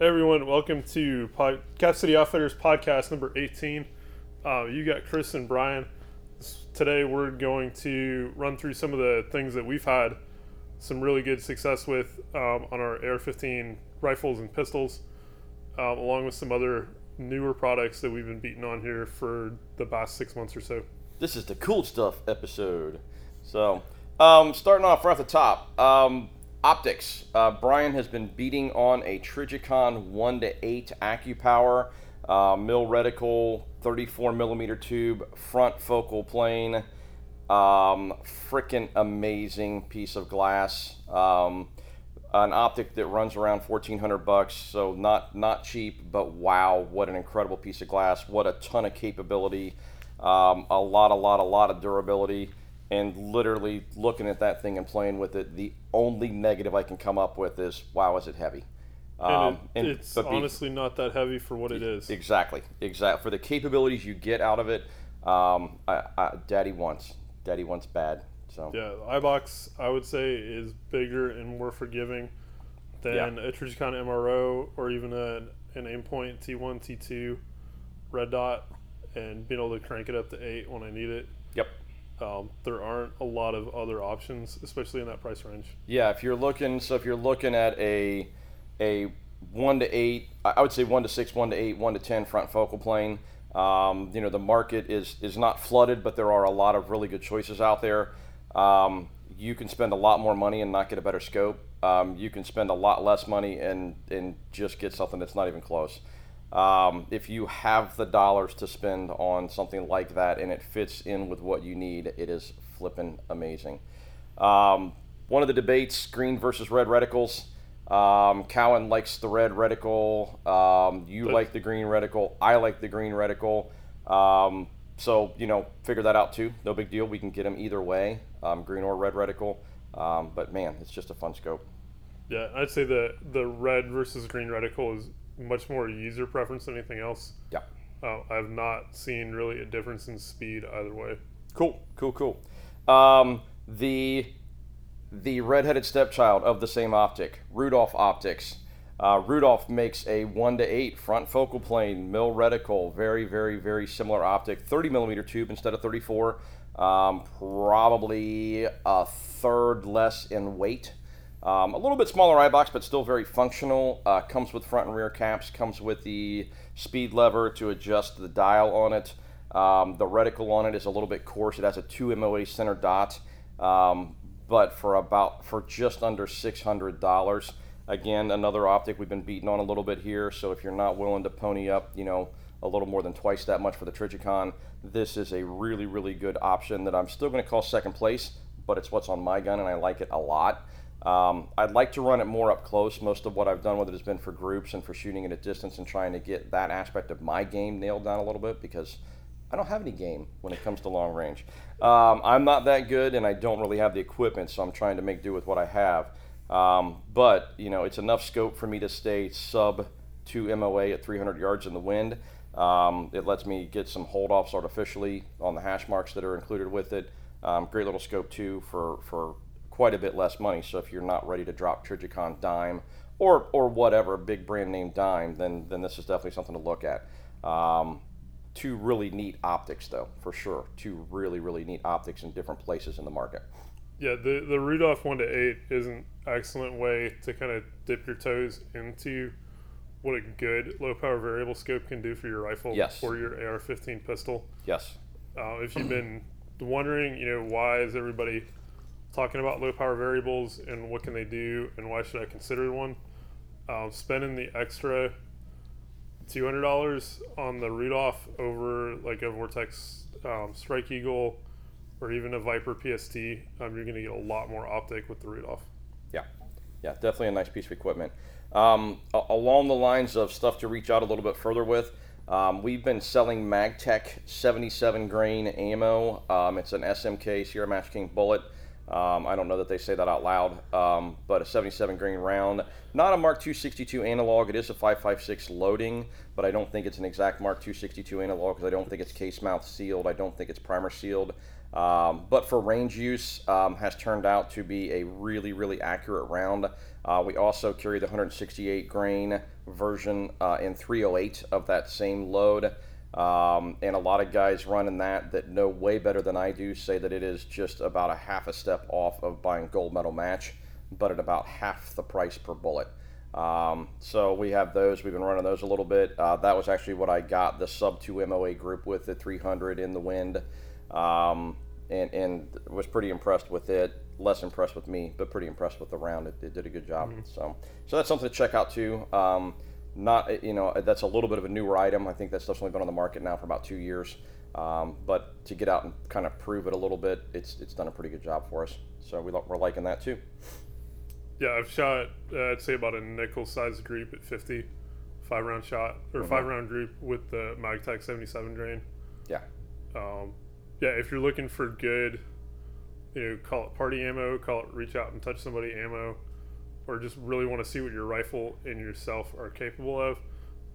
Everyone, welcome to Pod- Cap City Outfitters podcast number 18. Uh, you got Chris and Brian. Today we're going to run through some of the things that we've had some really good success with um, on our AR-15 rifles and pistols, um, along with some other newer products that we've been beating on here for the past six months or so. This is the cool stuff episode. So, um, starting off right at the top, um, optics. Uh, Brian has been beating on a Trijicon 1 to 8 AccuPower, uh, mil reticle, 34 millimeter tube, front focal plane. Um, freaking amazing piece of glass. Um, an optic that runs around 1400 bucks so not not cheap but wow what an incredible piece of glass what a ton of capability um, a lot a lot a lot of durability and literally looking at that thing and playing with it the only negative i can come up with is wow is it heavy And, it, it's Um, be- honestly not that heavy for what it is. exactly exactly for the capabilities you get out of it um, I, I, daddy wants daddy wants bad so Yeah, iBox I would say is bigger and more forgiving than Yeah. a Trijicon MRO or even a, an Aimpoint T1, T2 red dot, and being able to crank it up to eight when I need it. yep Um, there aren't a lot of other options, especially in that price range. Yeah, if you're looking, so if you're looking at a a one to eight, I would say one to six, one to eight, one to ten front focal plane. Um, you know, the market is is not flooded, but there are a lot of really good choices out there. Um, you can spend a lot more money and not get a better scope. Um, you can spend a lot less money and and just get something that's not even close. Um, if you have the dollars to spend on something like that and it fits in with what you need, it is flipping amazing. Um, one of the debates: green versus red reticles. Um, Cowan likes the red reticle. Um, you But- like the green reticle. I like the green reticle. Um, so you know, figure that out too. No big deal. We can get them either way, um, green or red reticle. Um, but man, it's just a fun scope. Yeah, I'd say the the red versus green reticle is much more user preference than anything else. Yeah. Uh, I've not seen really a difference in speed either way. Cool, cool, cool. Um, the the redheaded stepchild of the same optic, Rudolph Optics. Uh, Rudolph makes a one to eight front focal plane, mil reticle, very, very, very similar optic, 30 millimeter tube instead of 34. Um, probably a third less in weight. Um, a little bit smaller eye box, but still very functional. Uh, comes with front and rear caps. Comes with the speed lever to adjust the dial on it. Um, the reticle on it is a little bit coarse. It has a two MOA center dot, um, but for about for just under six hundred dollars. Again, another optic we've been beating on a little bit here. So if you're not willing to pony up, you know, a little more than twice that much for the Trijicon, this is a really, really good option that I'm still going to call second place, but it's what's on my gun, and I like it a lot. Um, I'd like to run it more up close. Most of what I've done with it has been for groups and for shooting at a distance and trying to get that aspect of my game nailed down a little bit because I don't have any game when it comes to long range. Um, I'm not that good and I don't really have the equipment, so I'm trying to make do with what I have. Um, but, you know, it's enough scope for me to stay sub 2 MOA at 300 yards in the wind. Um, it lets me get some hold offs artificially on the hash marks that are included with it. Um, great little scope too for, for quite a bit less money. So if you're not ready to drop Trijicon dime or or whatever big brand name dime, then then this is definitely something to look at. Um, two really neat optics though, for sure. Two really really neat optics in different places in the market. Yeah, the the Rudolph one to eight is an excellent way to kind of dip your toes into what a good low power variable scope can do for your rifle Yes. or your AR-15 pistol. Yes. Uh, if you've been wondering, you know, why is everybody talking about low power variables and what can they do and why should I consider one? Um, spending the extra two hundred dollars on the Rudolph over like a Vortex um, Strike Eagle or even a Viper PST, um, you're going to get a lot more optic with the Rudolph. Yeah, yeah, definitely a nice piece of equipment. Um, a- along the lines of stuff to reach out a little bit further with, um, we've been selling MagTech 77 grain ammo. Um, it's an SMK Sierra Match King bullet. Um, I don't know that they say that out loud, um, but a 77 grain round. Not a Mark 262 analog. It is a 556 loading, but I don't think it's an exact Mark 262 analog because I don't think it's case mouth sealed. I don't think it's primer sealed. Um, but for range use, um, has turned out to be a really, really accurate round. Uh, we also carry the 168 grain version uh, in 308 of that same load. Um, and a lot of guys running that that know way better than I do say that it is just about a half a step off of buying gold medal match, but at about half the price per bullet. Um, so we have those. We've been running those a little bit. Uh, that was actually what I got the sub 2 MOA group with the 300 in the wind, um, and, and was pretty impressed with it. Less impressed with me, but pretty impressed with the round. It, it did a good job. Mm-hmm. So, so that's something to check out too. Not you know that's a little bit of a newer item. I think that stuff's only been on the market now for about two years. Um, but to get out and kind of prove it a little bit, it's it's done a pretty good job for us. So we, we're liking that too. Yeah, I've shot uh, I'd say about a nickel sized group at 50, five round shot or mm-hmm. five round group with the Magtech 77 grain. Yeah. Um, yeah, if you're looking for good, you know, call it party ammo, call it reach out and touch somebody ammo, or just really want to see what your rifle and yourself are capable of,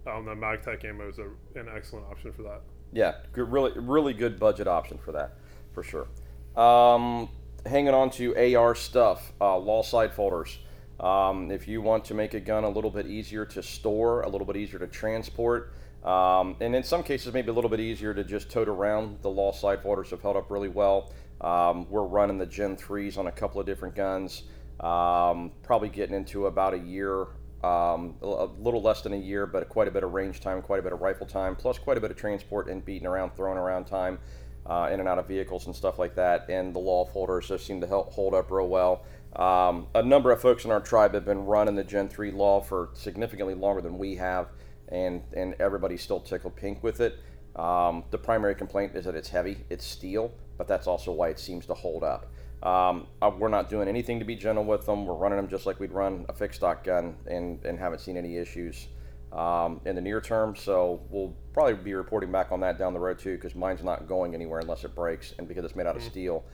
um, the Magtech ammo is a, an excellent option for that. Yeah, good, really, really good budget option for that, for sure. Um, hanging on to AR stuff, uh, LAW side folders. Um, if you want to make a gun a little bit easier to store, a little bit easier to transport, um, and in some cases maybe a little bit easier to just tote around, the LAW side folders have held up really well. Um, we're running the Gen 3s on a couple of different guns, um, probably getting into about a year, um, a little less than a year, but quite a bit of range time, quite a bit of rifle time, plus quite a bit of transport and beating around, throwing around time uh, in and out of vehicles and stuff like that. And the LAW folders just seem to help hold up real well. Um, a number of folks in our tribe have been running the Gen 3 LAW for significantly longer than we have, and, and everybody's still tickled pink with it. Um, the primary complaint is that it's heavy, it's steel, but that's also why it seems to hold up. Um, we're not doing anything to be gentle with them. We're running them just like we'd run a fixed stock gun and, and haven't seen any issues um, in the near term. So we'll probably be reporting back on that down the road too, because mine's not going anywhere unless it breaks, and because it's made out of mm-hmm. steel,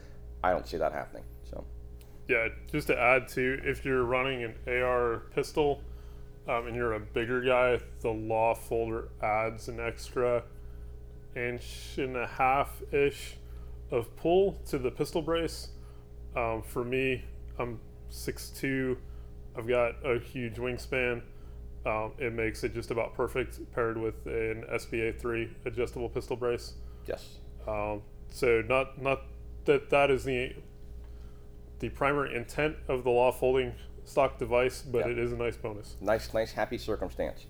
I don't see that happening. So. Yeah, just to add to, if you're running an AR pistol um, and you're a bigger guy, the LAW folder adds an extra inch and a half ish of pull to the pistol brace. Um, for me, I'm 6'2, I've got a huge wingspan um, it makes it just about perfect paired with an SBA three adjustable pistol brace. Yes. Um, so not not that that is the the primary intent of the LAW folding stock device, but it is a nice bonus. Nice, nice, happy circumstance.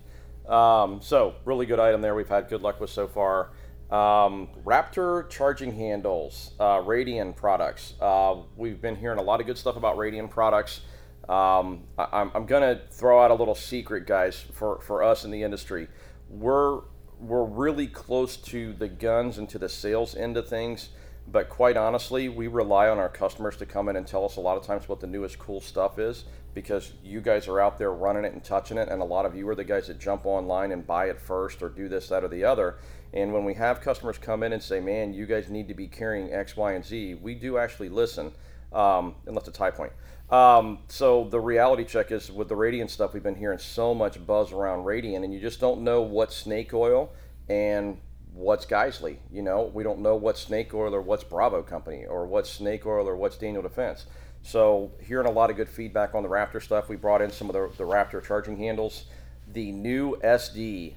Um, so really good item there. We've had good luck with so far. Um, Raptor charging handles, uh, Radian products. Uh, we've been hearing a lot of good stuff about Radian products. Um, I, am I'm going to throw out a little secret, guys, for, for us in the industry. We're, we're really close to the guns and to the sales end of things, but quite honestly, we rely on our customers to come in and tell us a lot of times what the newest cool stuff is because you guys are out there running it and touching it, and a lot of you are the guys that jump online and buy it first or do this, that, or the other. And when we have customers come in and say, man, you guys need to be carrying X, Y, and Z, we do actually listen, um, unless it's Hi-Point. Um, so the reality check is with the Radian stuff, we've been hearing so much buzz around Radian, and you just don't know what snake oil and what's Geissele. You know, we don't know what snake oil or what's Bravo Company or what's snake oil or what's Daniel Defense. So hearing a lot of good feedback on the Raptor stuff. We brought in some of the, the Raptor charging handles. The new SD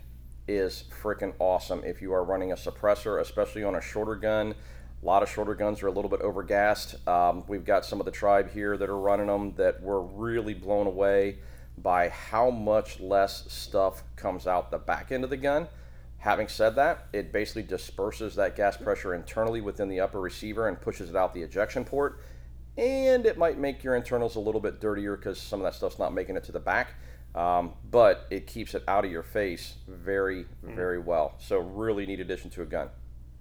is freaking awesome if you are running a suppressor, especially on a shorter gun. A lot of shorter guns are a little bit overgassed. Um, we've got some of the tribe here that are running them that were really blown away by how much less stuff comes out the back end of the gun. Having said that, it basically disperses that gas pressure internally within the upper receiver and pushes it out the ejection port. And it might make your internals a little bit dirtier because some of that stuff's not making it to the back. Um, but it keeps it out of your face very, very well. So, really neat addition to a gun.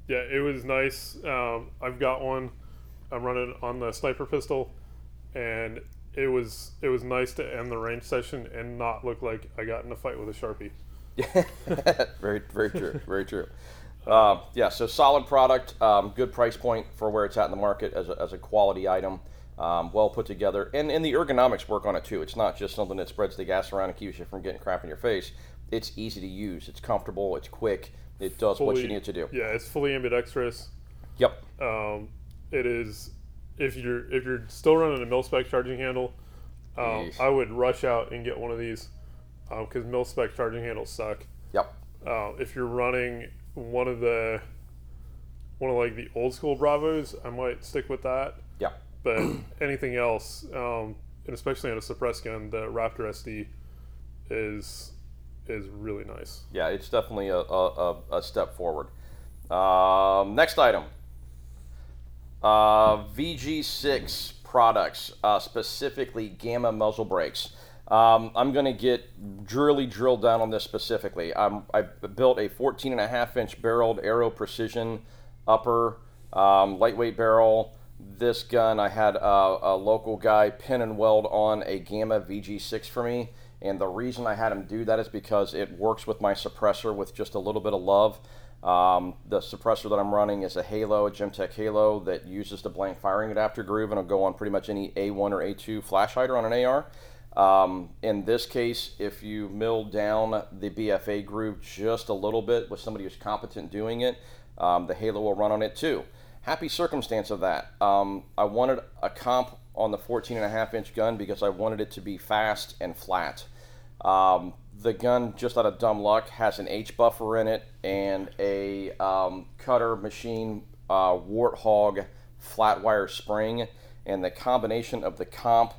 Yeah, it was nice. Um, I've got one. I'm running on the sniper pistol, and it was it was nice to end the range session and not look like I got in a fight with a sharpie. Yeah, very very true, very true. Uh, yeah, so solid product, um, good price point for where it's at in the market as a, as a quality item, um, well put together, and and the ergonomics work on it too. It's not just something that spreads the gas around and keeps you from getting crap in your face. It's easy to use. It's comfortable. It's quick. It does fully, what you need to do. Yeah, it's fully ambidextrous. Yep. Um, it is if you're if you're still running a mil spec charging handle, um, I would rush out and get one of these because mil spec charging handles suck. Yep. Uh, if you're running one of the one of like the old school Bravos, I might stick with that. yeah But anything else, um, and especially on a suppressed gun, the Raptor SD is is really nice. Yeah, it's definitely a, a, a, step forward. Um, next item uh, VG6 products, uh, specifically Gamma muzzle brakes. Um, I'm going to get really drilled down on this specifically. I'm, I built a 14 and a half inch barreled Aero Precision upper um, lightweight barrel. This gun, I had a, a local guy pin and weld on a Gamma VG6 for me. And the reason I had him do that is because it works with my suppressor with just a little bit of love. Um, the suppressor that I'm running is a Halo, a Gemtech Halo that uses the blank firing adapter groove and it'll go on pretty much any A1 or A2 flash hider on an AR. Um, in this case, if you mill down the BFA groove just a little bit with somebody who's competent doing it, um, the Halo will run on it too. Happy circumstance of that. Um, I wanted a comp on the 14 and a half inch gun because I wanted it to be fast and flat. Um, the gun, just out of dumb luck, has an H buffer in it and a um, cutter machine uh, Warthog flat wire spring, and the combination of the comp,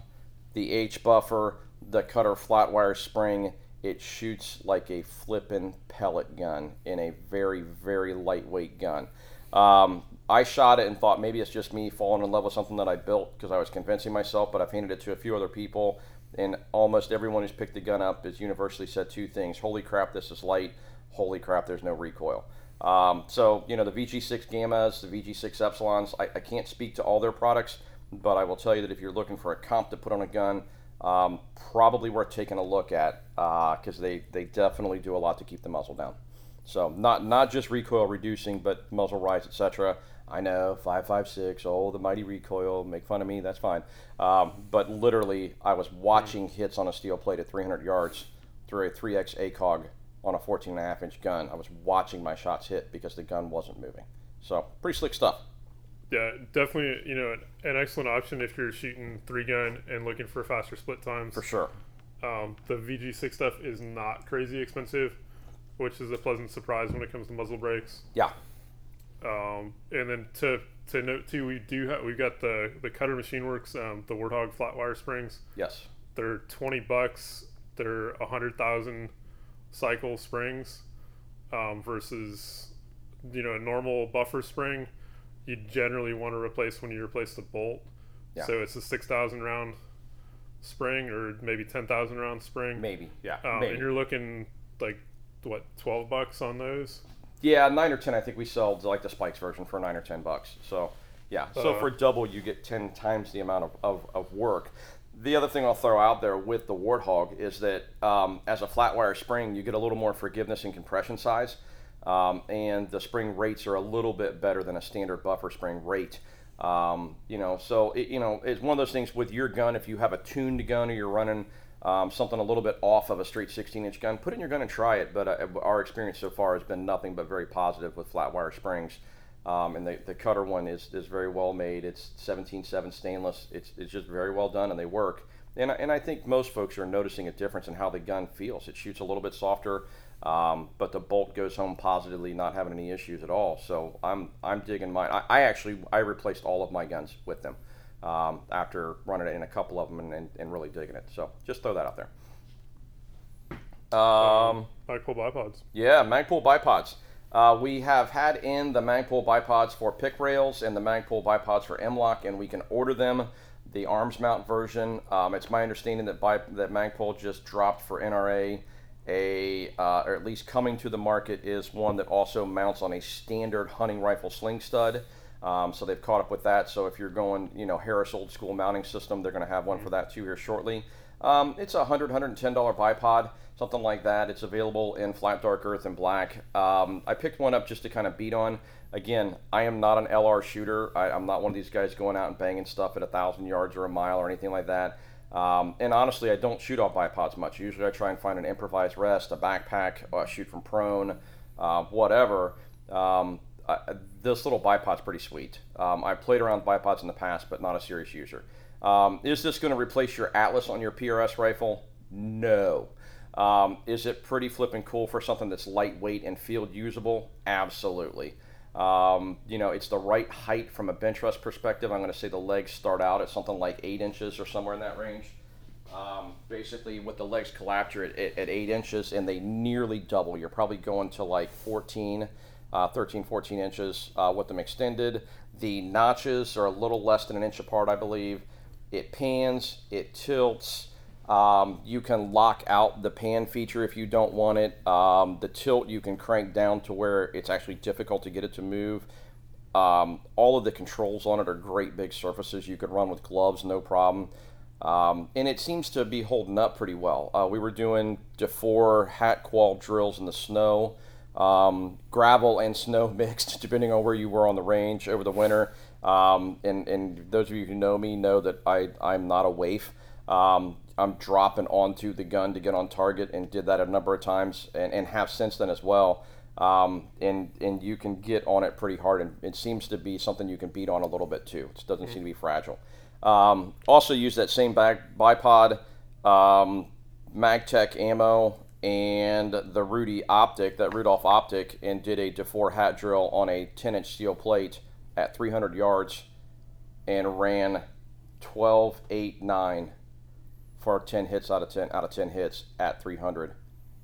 the H buffer, the cutter flat wire spring, it shoots like a flippin' pellet gun in a very, very lightweight gun. Um, I shot it and thought maybe it's just me falling in love with something that I built because I was convincing myself, but I've handed it to a few other people, and almost everyone who's picked the gun up has universally said two things Holy crap, this is light. Holy crap, there's no recoil. Um, so, you know, the VG6 Gammas, the VG6 Epsilons, I, I can't speak to all their products, but I will tell you that if you're looking for a comp to put on a gun, um, probably worth taking a look at because they, they definitely do a lot to keep the muzzle down. So not not just recoil reducing, but muzzle rise, etc. I know five five six. Oh, the mighty recoil. Make fun of me. That's fine. Um, but literally, I was watching hits on a steel plate at 300 yards through a 3x ACOG on a 14 and a half inch gun. I was watching my shots hit because the gun wasn't moving. So pretty slick stuff. Yeah, definitely. You know, an, excellent option if you're shooting three gun and looking for faster split times. For sure. Um, the VG6 stuff is not crazy expensive, which is a pleasant surprise when it comes to muzzle brakes. Yeah. Um, and then to to note too, we do have we've got the the Cutter Machine Works, um, the Warthog flat wire springs. Yes. They're twenty bucks. They're a hundred thousand cycle springs um, versus you know a normal buffer spring. You generally want to replace when you replace the bolt. Yeah. So it's a six thousand round spring or maybe ten thousand round spring. Maybe. Yeah. Um, maybe. and you're looking like what twelve bucks on those. Yeah, nine or ten. I think we sold like the spikes version for nine or ten bucks. So yeah, so Uh, for double, you get ten times the amount of, of, of work. The other thing I'll throw out there with the Warthog is that um, as a flat wire spring, you get a little more forgiveness in compression size, um, and the spring rates are a little bit better than a standard buffer spring rate. Um, you know, so it, you know it's one of those things with your gun. If you have a tuned gun or you're running um, something a little bit off of a straight 16 inch gun, put it in your gun and try it. But uh, our experience so far has been nothing but very positive with flat wire springs. Um, and the, the cutter one is, is very well made. It's 17.7 stainless. It's, it's just very well done and they work. And, and I think most folks are noticing a difference in how the gun feels. It shoots a little bit softer, um, but the bolt goes home positively, not having any issues at all. So I'm, I'm digging mine. I, I actually I replaced all of my guns with them um, after running it in a couple of them and, and, and really digging it. So just throw that out there. Um, Magpul bipods. yeah, Magpul bipods. Uh, we have had in the Magpul bipods for pic rails and the Magpul bipods for M-Lock, and we can order them. The arms mount version. Um, it's my understanding that bi- that Magpul just dropped for NRA a, uh, or at least coming to the market, is one that also mounts on a standard hunting rifle sling stud. Um, so they've caught up with that. So if you're going, you know, Harris old school mounting system, they're going to have one for that too here shortly. Um, it's a $100, $110 bipod, something like that. It's available in flat dark earth and black. Um, I picked one up just to kind of beat on. Again, I am not an LR shooter. I, I'm not one of these guys going out and banging stuff at a thousand yards or a mile or anything like that. Um, and honestly, I don't shoot off bipods much. Usually, I try and find an improvised rest, a backpack, uh, shoot from prone, uh, whatever. Um, uh, this little bipod's pretty sweet. Um, I played around with bipods in the past, but not a serious user. Um, is this going to replace your Atlas on your PRS rifle? No. Um, is it pretty flipping cool for something that's lightweight and field usable? Absolutely. Um, you know, it's the right height from a bench rest perspective. I'm going to say the legs start out at something like eight inches or somewhere in that range. Um, basically, with the legs collapse, you're at, at, eight inches and they nearly double. You're probably going to like 14, uh, 13, 14 inches uh, with them extended. The notches are a little less than an inch apart, I believe. It pans, it tilts. Um, you can lock out the pan feature if you don't want it. Um, the tilt you can crank down to where it's actually difficult to get it to move. Um, all of the controls on it are great big surfaces. You could run with gloves, no problem. Um, and it seems to be holding up pretty well. Uh, we were doing Defoor hat qual drills in the snow, um, gravel and snow mixed, depending on where you were on the range over the winter. Um, and, and those of you who know me know that I, I'm not a waif. Um, I'm dropping onto the gun to get on target and did that a number of times and, and have since then as well. Um, and and you can get on it pretty hard, and it seems to be something you can beat on a little bit too. It doesn't mm-hmm. seem to be fragile. Um, also use that same bag, bipod, um, Magtech ammo, and the Rudy optic, that Rudolph optic, and did a Defoor hat drill on a 10 inch steel plate at 300 yards and ran 12, 8, 9 for 10 hits out of 10 out of 10 hits at 300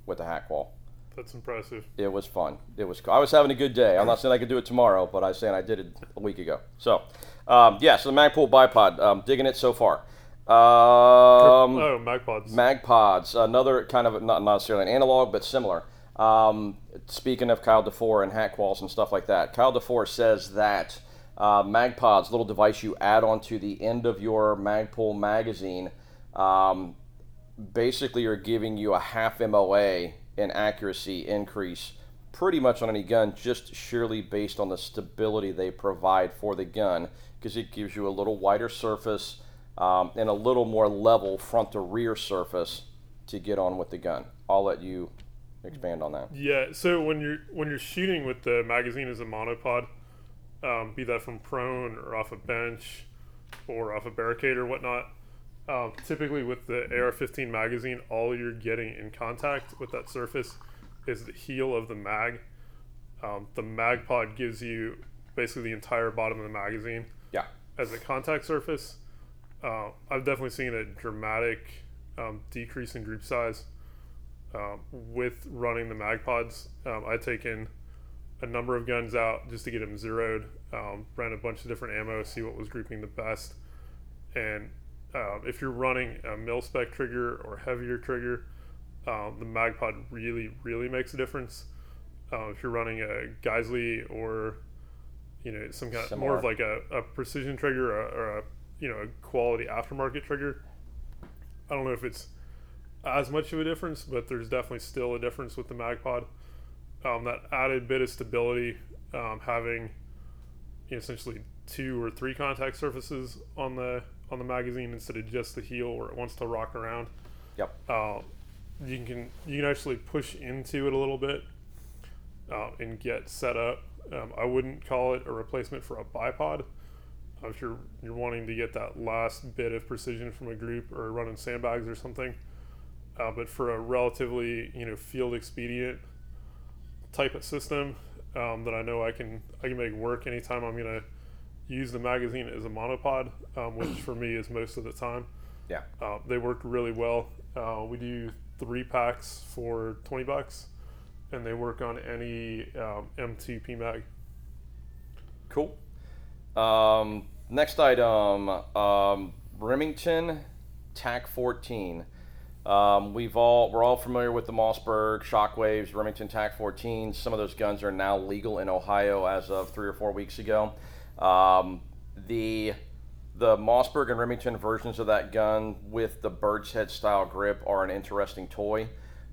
with the hat qual. That's impressive. It was fun. It was. I was having a good day. I'm not saying I could do it tomorrow, but I was saying I did it a week ago. So, um, yeah. So the Magpul bipod, um, digging it so far. Um, oh, Magpods. Magpods, another kind of not necessarily an analog, but similar. Um, speaking of Kyle Defoor and hat quals and stuff like that, Kyle Defoor says that uh, Magpods, little device you add onto the end of your Magpul magazine, um, basically are giving you a half MOA in accuracy increase pretty much on any gun, just surely based on the stability they provide for the gun, because it gives you a little wider surface um, and a little more level front to rear surface to get on with the gun. I'll let you expand on that. Yeah. So when you're when you're shooting with the magazine as a monopod, um, be that from prone or off a bench or off a barricade or whatnot, um, typically with the AR-15 magazine, all you're getting in contact with that surface is the heel of the mag. Um, the mag pod gives you basically the entire bottom of the magazine. Yeah. As a contact surface, uh, I've definitely seen a dramatic um, decrease in group size uh, with running the mag pods. Um, I taken a number of guns out just to get them zeroed. Um, ran a bunch of different ammo, see what was grouping the best, and uh, if you're running a mil spec trigger or heavier trigger, um, the magpod really, really makes a difference. Uh, if you're running a Geissele or you know some kind of more of like a, a precision trigger or a, or a you know a quality aftermarket trigger, I don't know if it's as much of a difference, but there's definitely still a difference with the magpod. Um, that added bit of stability, um, having you know, essentially two or three contact surfaces on the on the magazine instead of just the heel where it wants to rock around. Yep. Uh, you can you can actually push into it a little bit uh, and get set up. Um, I wouldn't call it a replacement for a bipod. Uh, if you're you're wanting to get that last bit of precision from a group or running sandbags or something, uh, but for a relatively you know field expedient type of system um, that I know I can I can make work anytime I'm gonna use the magazine as a monopod, um, which for me is most of the time. Yeah. Uh, they work really well. Uh, we do three packs for 20 bucks, and they work on any um, M2 PMag. Cool. Um, next item um, Remington TAC 14. Um, we've all we're all familiar with the Mossberg Shockwaves, Remington TAC 14. Some of those guns are now legal in Ohio as of three or four weeks ago. Um, the the Mossberg and Remington versions of that gun with the bird's head style grip are an interesting toy.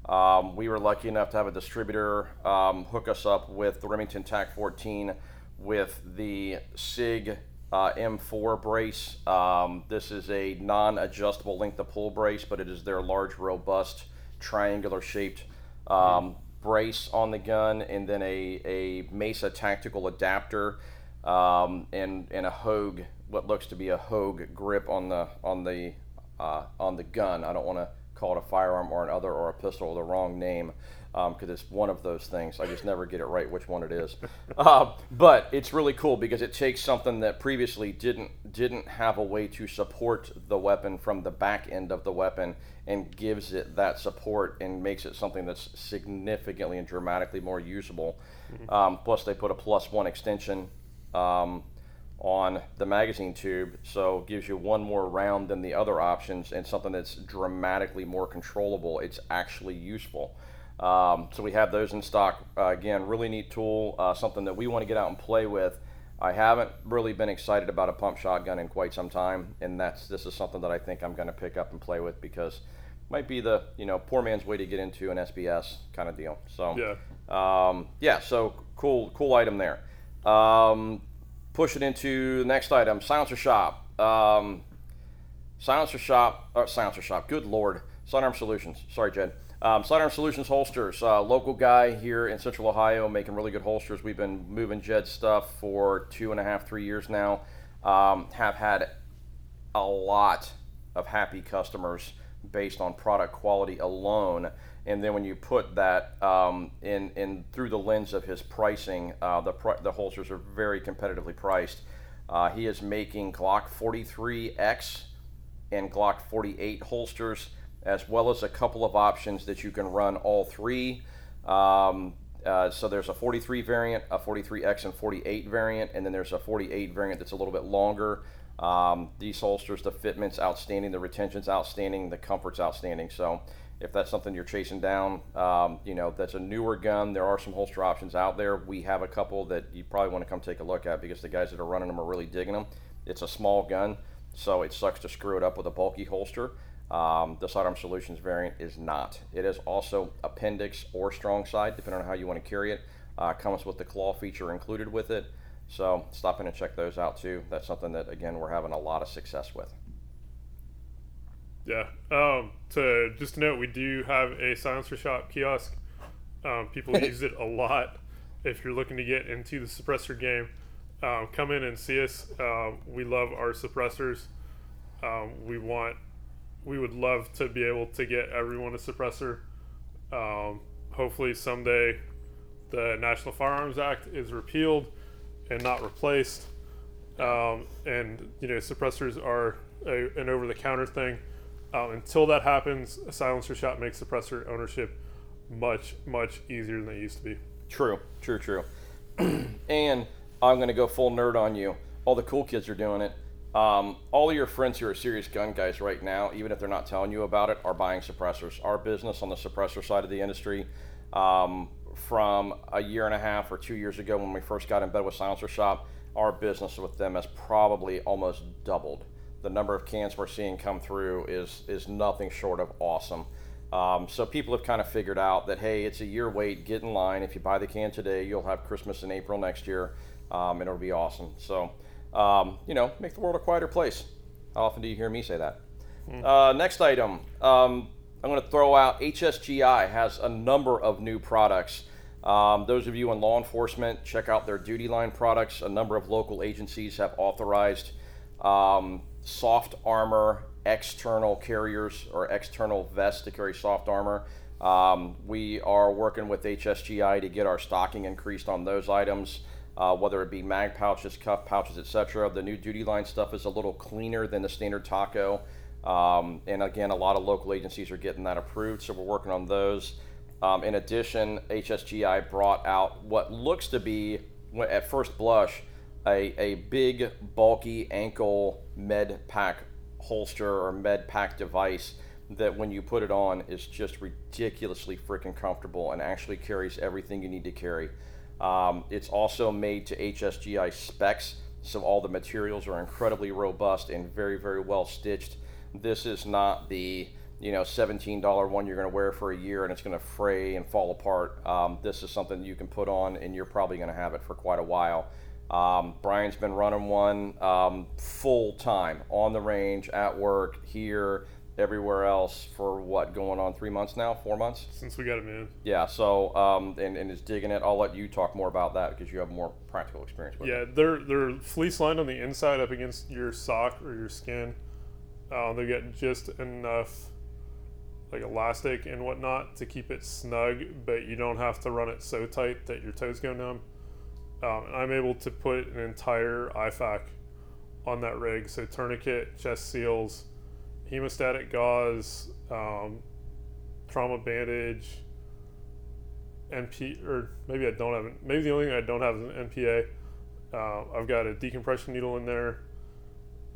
Um, we were lucky enough to have a distributor um, hook us up with the Remington TAC 14 with the SIG uh, M4 brace. Um, this is a non adjustable length of pull brace, but it is their large, robust, triangular shaped um, brace on the gun, and then a, a Mesa tactical adapter, um, and and a Hogue, what looks to be a Hogue grip on the on the uh, on the gun. I don't want to call it a firearm or another or a pistol or the wrong name because um, it's one of those things. I just never get it right which one it is. uh, but it's really cool because it takes something that previously didn't didn't have a way to support the weapon from the back end of the weapon and gives it that support and makes it something that's significantly and dramatically more usable. Mm-hmm. Um, plus, they put a plus one extension. Um, on the magazine tube, so gives you one more round than the other options and something that's dramatically more controllable. It's actually useful. Um, so we have those in stock. Uh, again, really neat tool, uh, something that we want to get out and play with. I haven't really been excited about a pump shotgun in quite some time, and that's this is something that I think I'm going to pick up and play with because it might be the you know poor man's way to get into an SBS kind of deal. So yeah, um, yeah. So cool, cool item there. Um, push it into the next item, silencer shop. Um, silencer shop, or silencer shop. Good lord, Sidearm Solutions. Sorry, Jed. Um, Sidearm Solutions holsters, uh, local guy here in Central Ohio, making really good holsters. We've been moving Jed stuff for two and a half, three years now. Um, have had a lot of happy customers based on product quality alone. And then when you put that um, in, in through the lens of his pricing, uh, the, the holsters are very competitively priced. Uh, he is making Glock 43X and Glock 48 holsters as well as a couple of options that you can run all three. Um, uh, so there's a 43 variant, a 43X and 48 variant, and then there's a 48 variant that's a little bit longer. Um, these holsters, the fitment's outstanding, the retention's outstanding, the comfort's outstanding. So if that's something you're chasing down, um, you know, that's a newer gun. There are some holster options out there. We have a couple that you probably want to come take a look at because the guys that are running them are really digging them. It's a small gun, so it sucks to screw it up with a bulky holster. Um, the Sidearm Solutions variant is not. It is also appendix or strong side, depending on how you want to carry it. Uh, comes with the claw feature included with it. So stop in and check those out too. That's something that again we're having a lot of success with. Yeah. Um, to just to note, we do have a silencer shop kiosk. Um, people use it a lot. If you're looking to get into the suppressor game, um, come in and see us. Uh, we love our suppressors. Um, we want we would love to be able to get everyone a suppressor. Um, hopefully, someday the National Firearms Act is repealed and not replaced. Um, and you know, suppressors are a, an over-the-counter thing. Um, until that happens, a silencer shop makes suppressor ownership much, much easier than it used to be. True, true, true. and I'm going to go full nerd on you. All the cool kids are doing it. Um, all of your friends who are serious gun guys right now, even if they're not telling you about it, are buying suppressors. Our business on the suppressor side of the industry, um, from a year and a half or two years ago when we first got in bed with Silencer Shop, our business with them has probably almost doubled. The number of cans we're seeing come through is is nothing short of awesome. Um, so people have kind of figured out that hey, it's a year wait, get in line. If you buy the can today, you'll have Christmas in April next year, um, and it'll be awesome. So um, you know, make the world a quieter place. How often do you hear me say that? Mm. Uh, next item, um, I'm going to throw out HSGI has a number of new products. Um, those of you in law enforcement, check out their duty line products. A number of local agencies have authorized um, soft armor external carriers or external vests to carry soft armor. Um, we are working with HSGI to get our stocking increased on those items uh, whether it be mag pouches, cuff pouches, etc. The new duty line stuff is a little cleaner than the standard taco. Um, and again, a lot of local agencies are getting that approved, so we're working on those. Um, in addition, HSGI brought out what looks to be, at first blush, a, a big, bulky ankle med pack holster or med pack device that when you put it on is just ridiculously freaking comfortable and actually carries everything you need to carry. Um, it's also made to HSGI specs, so all the materials are incredibly robust and very, very well stitched. This is not the you know $17 one you're going to wear for a year and it's going to fray and fall apart. Um, this is something you can put on and you're probably going to have it for quite a while. Um, Brian's been running one um, full time on the range, at work, here, everywhere else for what going on three months now, four months. since we got him in. Yeah. So um, and and is digging it. I'll let you talk more about that because you have more practical experience with it. Yeah, they're they're fleece lined on the inside up against your sock or your skin. Uh, they get just enough like elastic and whatnot to keep it snug, but you don't have to run it so tight that your toes go numb. Um, and I'm able to put an entire IFAK on that rig, so tourniquet, chest seals, hemostatic gauze, um, trauma bandage, NP or maybe I don't have. Maybe the only thing I don't have is an NPA. Uh, I've got a decompression needle in there.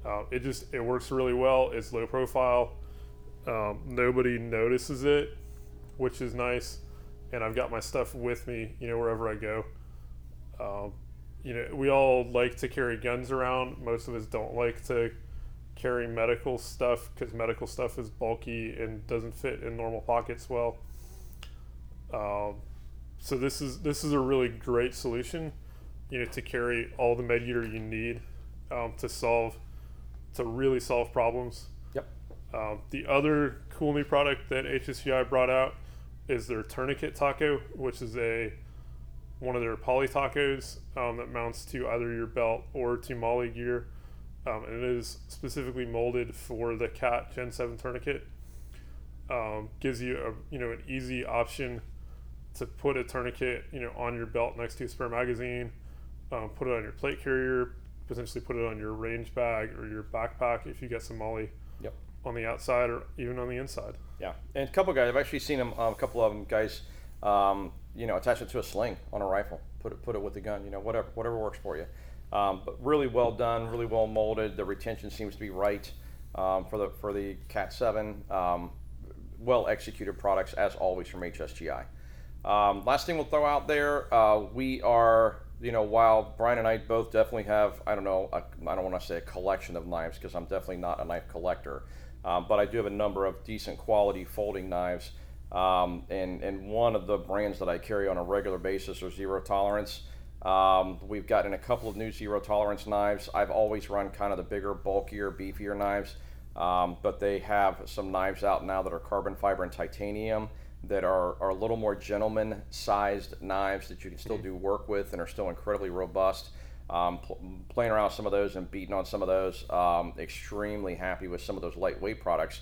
Uh, it just it works really well. It's low profile. Um, nobody notices it, which is nice. And I've got my stuff with me, you know, wherever I go. Um, you know, we all like to carry guns around. Most of us don't like to carry medical stuff because medical stuff is bulky and doesn't fit in normal pockets well. Um, so this is this is a really great solution, you know, to carry all the med gear you need um, to solve to really solve problems. Yep. Um, the other cool new product that HSGI brought out is their tourniquet taco, which is a one of their poly tacos um, that mounts to either your belt or to MOLLE gear. Um, and it is specifically molded for the Cat Gen 7 tourniquet. Um, gives you a you know an easy option to put a tourniquet you know on your belt next to a spare magazine, um, put it on your plate carrier, potentially put it on your range bag or your backpack if you get some MOLLE. Yep. on the outside or even on the inside. Yeah, and a couple of guys. I've actually seen them. Um, a couple of them guys, um, you know, attach it to a sling on a rifle. Put it, put it with the gun. You know, whatever, whatever works for you. Um, but really well done, really well molded. The retention seems to be right um, for the for the Cat Seven. Um, well executed products as always from HSGI. Um, last thing we'll throw out there, uh, we are, you know, while Brian and I both definitely have, I don't know, I I don't want to say a collection of knives because I'm definitely not a knife collector, um, but I do have a number of decent quality folding knives. Um, and, and one of the brands that I carry on a regular basis are Zero Tolerance. Um, we've gotten a couple of new Zero Tolerance knives. I've always run kind of the bigger, bulkier, beefier knives, um, but they have some knives out now that are carbon fiber and titanium that are, are a little more gentleman sized knives that you can still do work with and are still incredibly robust. Um, pl- playing around with some of those and beating on some of those, um, extremely happy with some of those lightweight products.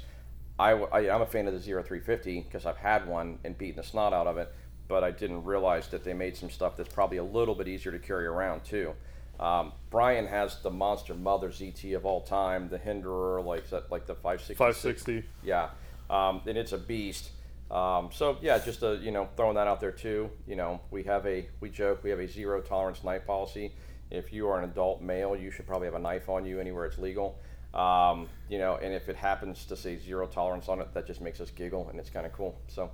I, I, am a fan of the Zero 350 because I've had one and beaten the snot out of it, but I didn't realize that they made some stuff that's probably a little bit easier to carry around too. Um, Brian has the monster mother ZT of all time, the Hinderer, like that, like the 560. 560. Yeah, um, and it's a beast. Um, so yeah, just a, you know throwing that out there too. You know, we have a we joke we have a zero tolerance knife policy. If you are an adult male, you should probably have a knife on you anywhere it's legal. Um, you know, and if it happens to say zero tolerance on it, that just makes us giggle, and it's kind of cool. So,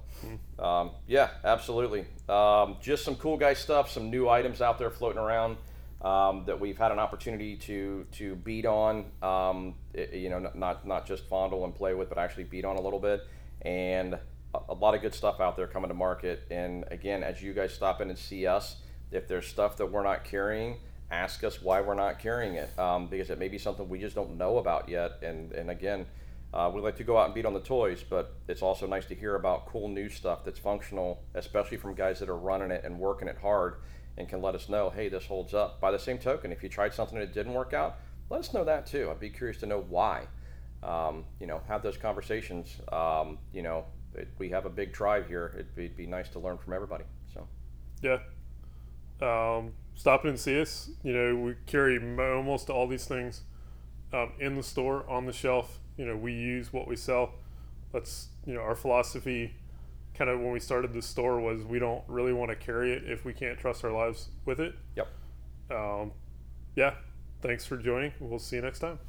um, yeah, absolutely. Um, just some cool guy stuff, some new items out there floating around um, that we've had an opportunity to to beat on. Um, i- you know, not- not not just fondle and play with, but actually beat on a little bit, and a, a lot of good stuff out there coming to market. And again, as you guys stop in and see us, if there's stuff that we're not carrying, ask us why we're not carrying it um, because it may be something we just don't know about yet. And and again. Uh, we like to go out and beat on the toys, but it's also nice to hear about cool new stuff that's functional, especially from guys that are running it and working it hard and can let us know, hey, this holds up. By the same token, if you tried something that didn't work out, let us know that too. I'd be curious to know why. Um, you know, have those conversations. Um, you know, it, we have a big tribe here. It'd be, be nice to learn from everybody. So, Yeah. Stop in and see us. You know, we carry almost all these things um, in the store on the shelf. You know, we use what we sell. That's you know our philosophy. Kind of when we started the store was we don't really want to carry it if we can't trust our lives with it. yep. Um, yeah. Thanks for joining. We'll see you next time.